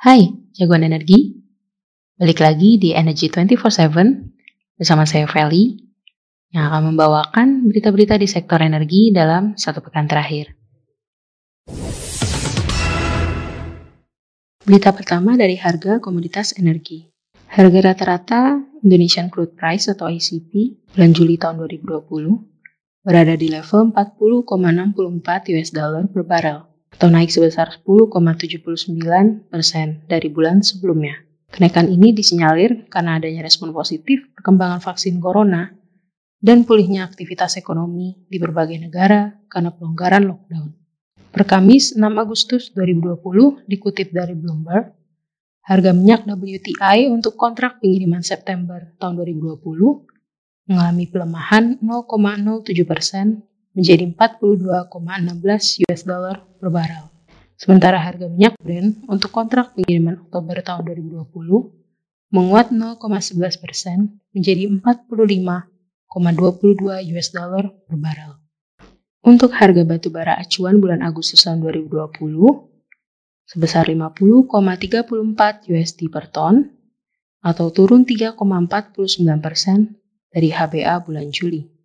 Hai, jagoan energi. Balik lagi di Energy 24/7 bersama saya Feli yang akan membawakan berita-berita di sektor energi dalam satu pekan terakhir. Berita pertama dari harga komoditas energi. Harga rata-rata Indonesian Crude Price atau ICP bulan Juli tahun 2020 berada di level 40,64 US dollar per barrel atau naik sebesar 10,79 persen dari bulan sebelumnya. Kenaikan ini disinyalir karena adanya respon positif perkembangan vaksin corona dan pulihnya aktivitas ekonomi di berbagai negara karena pelonggaran lockdown. Per Kamis 6 Agustus 2020 dikutip dari Bloomberg, harga minyak WTI untuk kontrak pengiriman September tahun 2020 mengalami pelemahan 0,07 persen menjadi 42,16 US dollar per barrel. Sementara harga minyak Brent untuk kontrak pengiriman Oktober tahun 2020 menguat 0,11 persen menjadi 45,22 US dollar per barrel. Untuk harga batu bara acuan bulan Agustus tahun 2020 sebesar 50,34 USD per ton atau turun 3,49 persen dari HBA bulan Juli.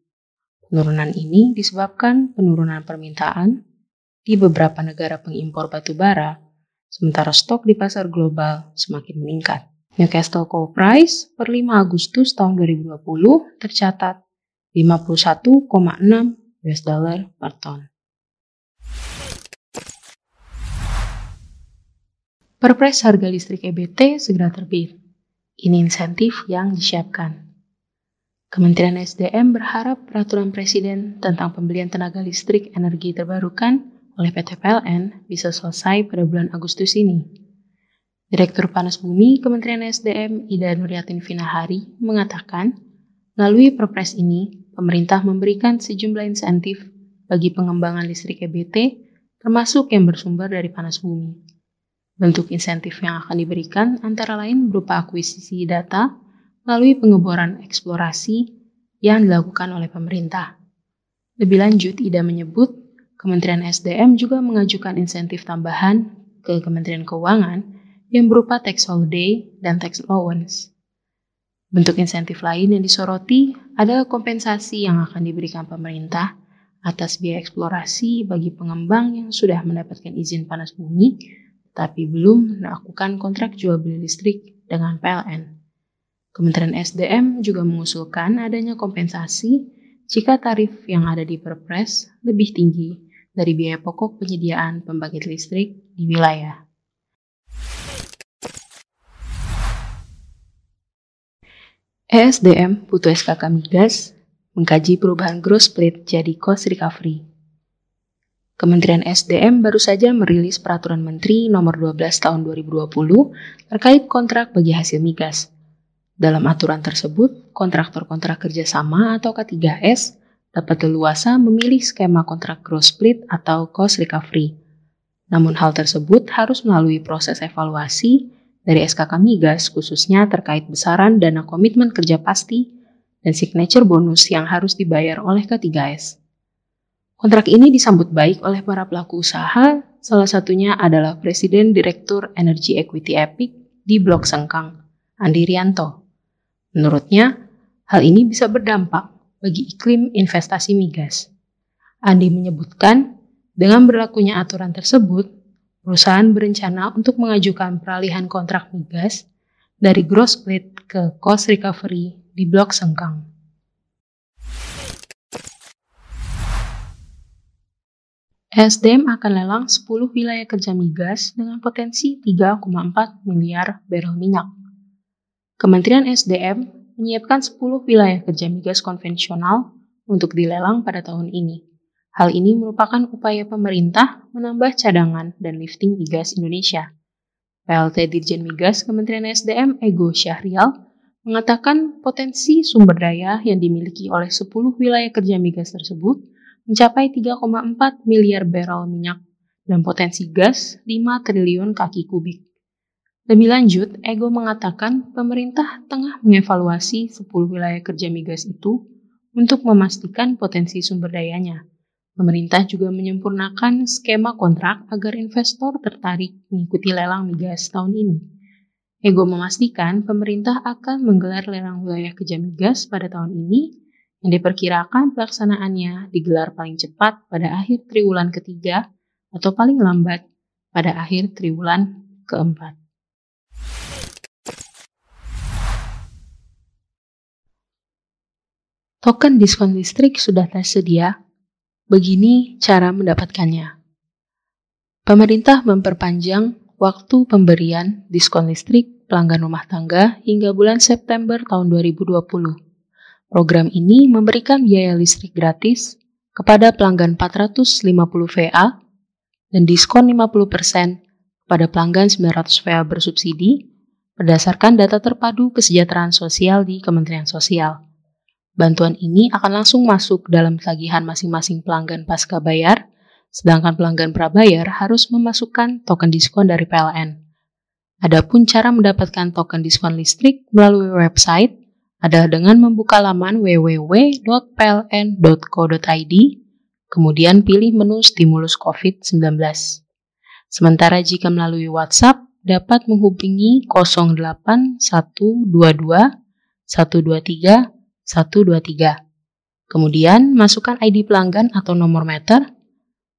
Penurunan ini disebabkan penurunan permintaan di beberapa negara pengimpor batu bara, sementara stok di pasar global semakin meningkat. Newcastle Coal Price per 5 Agustus tahun 2020 tercatat 51,6 US dollar per ton. Perpres harga listrik EBT segera terbit. Ini insentif yang disiapkan. Kementerian SDM berharap peraturan Presiden tentang pembelian tenaga listrik energi terbarukan oleh PT PLN bisa selesai pada bulan Agustus ini. Direktur Panas Bumi Kementerian SDM Ida Nuryatin Finahari mengatakan, melalui perpres ini, pemerintah memberikan sejumlah insentif bagi pengembangan listrik EBT, termasuk yang bersumber dari panas bumi. Bentuk insentif yang akan diberikan antara lain berupa akuisisi data, melalui pengeboran eksplorasi yang dilakukan oleh pemerintah. Lebih lanjut, Ida menyebut Kementerian SDM juga mengajukan insentif tambahan ke Kementerian Keuangan yang berupa tax holiday dan tax allowance. Bentuk insentif lain yang disoroti adalah kompensasi yang akan diberikan pemerintah atas biaya eksplorasi bagi pengembang yang sudah mendapatkan izin panas bumi tapi belum melakukan kontrak jual beli listrik dengan PLN. Kementerian SDM juga mengusulkan adanya kompensasi jika tarif yang ada di Perpres lebih tinggi dari biaya pokok penyediaan pembangkit listrik di wilayah. ESDM butuh SKK Migas mengkaji perubahan gross split jadi cost recovery. Kementerian SDM baru saja merilis Peraturan Menteri Nomor 12 Tahun 2020 terkait kontrak bagi hasil migas. Dalam aturan tersebut, kontraktor-kontrak kerjasama atau K3S dapat leluasa memilih skema kontrak gross split atau cost recovery. Namun hal tersebut harus melalui proses evaluasi dari SKK Migas khususnya terkait besaran dana komitmen kerja pasti dan signature bonus yang harus dibayar oleh K3S. Kontrak ini disambut baik oleh para pelaku usaha, salah satunya adalah Presiden Direktur Energy Equity Epic di Blok Sengkang, Andi Rianto. Menurutnya, hal ini bisa berdampak bagi iklim investasi migas. Andi menyebutkan, dengan berlakunya aturan tersebut, perusahaan berencana untuk mengajukan peralihan kontrak migas dari gross split ke cost recovery di blok Sengkang. SDM akan lelang 10 wilayah kerja migas dengan potensi 3,4 miliar barrel minyak. Kementerian SDM menyiapkan 10 wilayah kerja migas konvensional untuk dilelang pada tahun ini. Hal ini merupakan upaya pemerintah menambah cadangan dan lifting migas Indonesia. PLT Dirjen Migas Kementerian SDM Ego Syahrial mengatakan potensi sumber daya yang dimiliki oleh 10 wilayah kerja migas tersebut mencapai 3,4 miliar barrel minyak dan potensi gas 5 triliun kaki kubik. Lebih lanjut, Ego mengatakan pemerintah tengah mengevaluasi 10 wilayah kerja migas itu untuk memastikan potensi sumber dayanya. Pemerintah juga menyempurnakan skema kontrak agar investor tertarik mengikuti lelang migas tahun ini. Ego memastikan pemerintah akan menggelar lelang wilayah kerja migas pada tahun ini yang diperkirakan pelaksanaannya digelar paling cepat pada akhir triwulan ketiga atau paling lambat pada akhir triwulan keempat. Token diskon listrik sudah tersedia Begini cara mendapatkannya. Pemerintah memperpanjang waktu pemberian diskon listrik pelanggan rumah tangga hingga bulan September tahun 2020. Program ini memberikan biaya listrik gratis kepada pelanggan 450 VA dan diskon 50% kepada pelanggan 900 VA bersubsidi berdasarkan data terpadu kesejahteraan sosial di Kementerian Sosial. Bantuan ini akan langsung masuk dalam tagihan masing-masing pelanggan pasca bayar, sedangkan pelanggan prabayar harus memasukkan token diskon dari PLN. Adapun cara mendapatkan token diskon listrik melalui website adalah dengan membuka laman www.pln.co.id, kemudian pilih menu stimulus COVID-19. Sementara jika melalui WhatsApp, dapat menghubungi 08122 123 123. Kemudian, masukkan ID pelanggan atau nomor meter.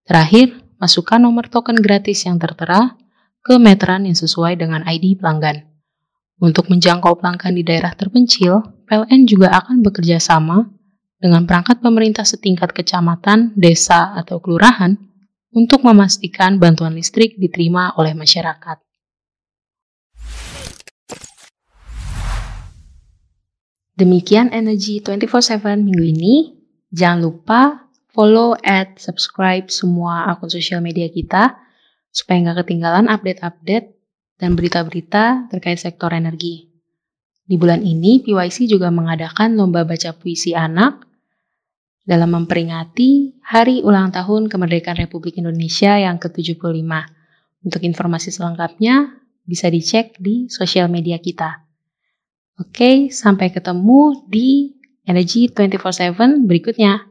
Terakhir, masukkan nomor token gratis yang tertera ke meteran yang sesuai dengan ID pelanggan. Untuk menjangkau pelanggan di daerah terpencil, PLN juga akan bekerja sama dengan perangkat pemerintah setingkat kecamatan, desa, atau kelurahan untuk memastikan bantuan listrik diterima oleh masyarakat. Demikian Energy 24/7 minggu ini. Jangan lupa follow, add, subscribe semua akun sosial media kita supaya nggak ketinggalan update-update dan berita-berita terkait sektor energi. Di bulan ini, PYC juga mengadakan lomba baca puisi anak dalam memperingati Hari Ulang Tahun Kemerdekaan Republik Indonesia yang ke-75. Untuk informasi selengkapnya bisa dicek di sosial media kita. Oke, sampai ketemu di Energy 24/7 berikutnya.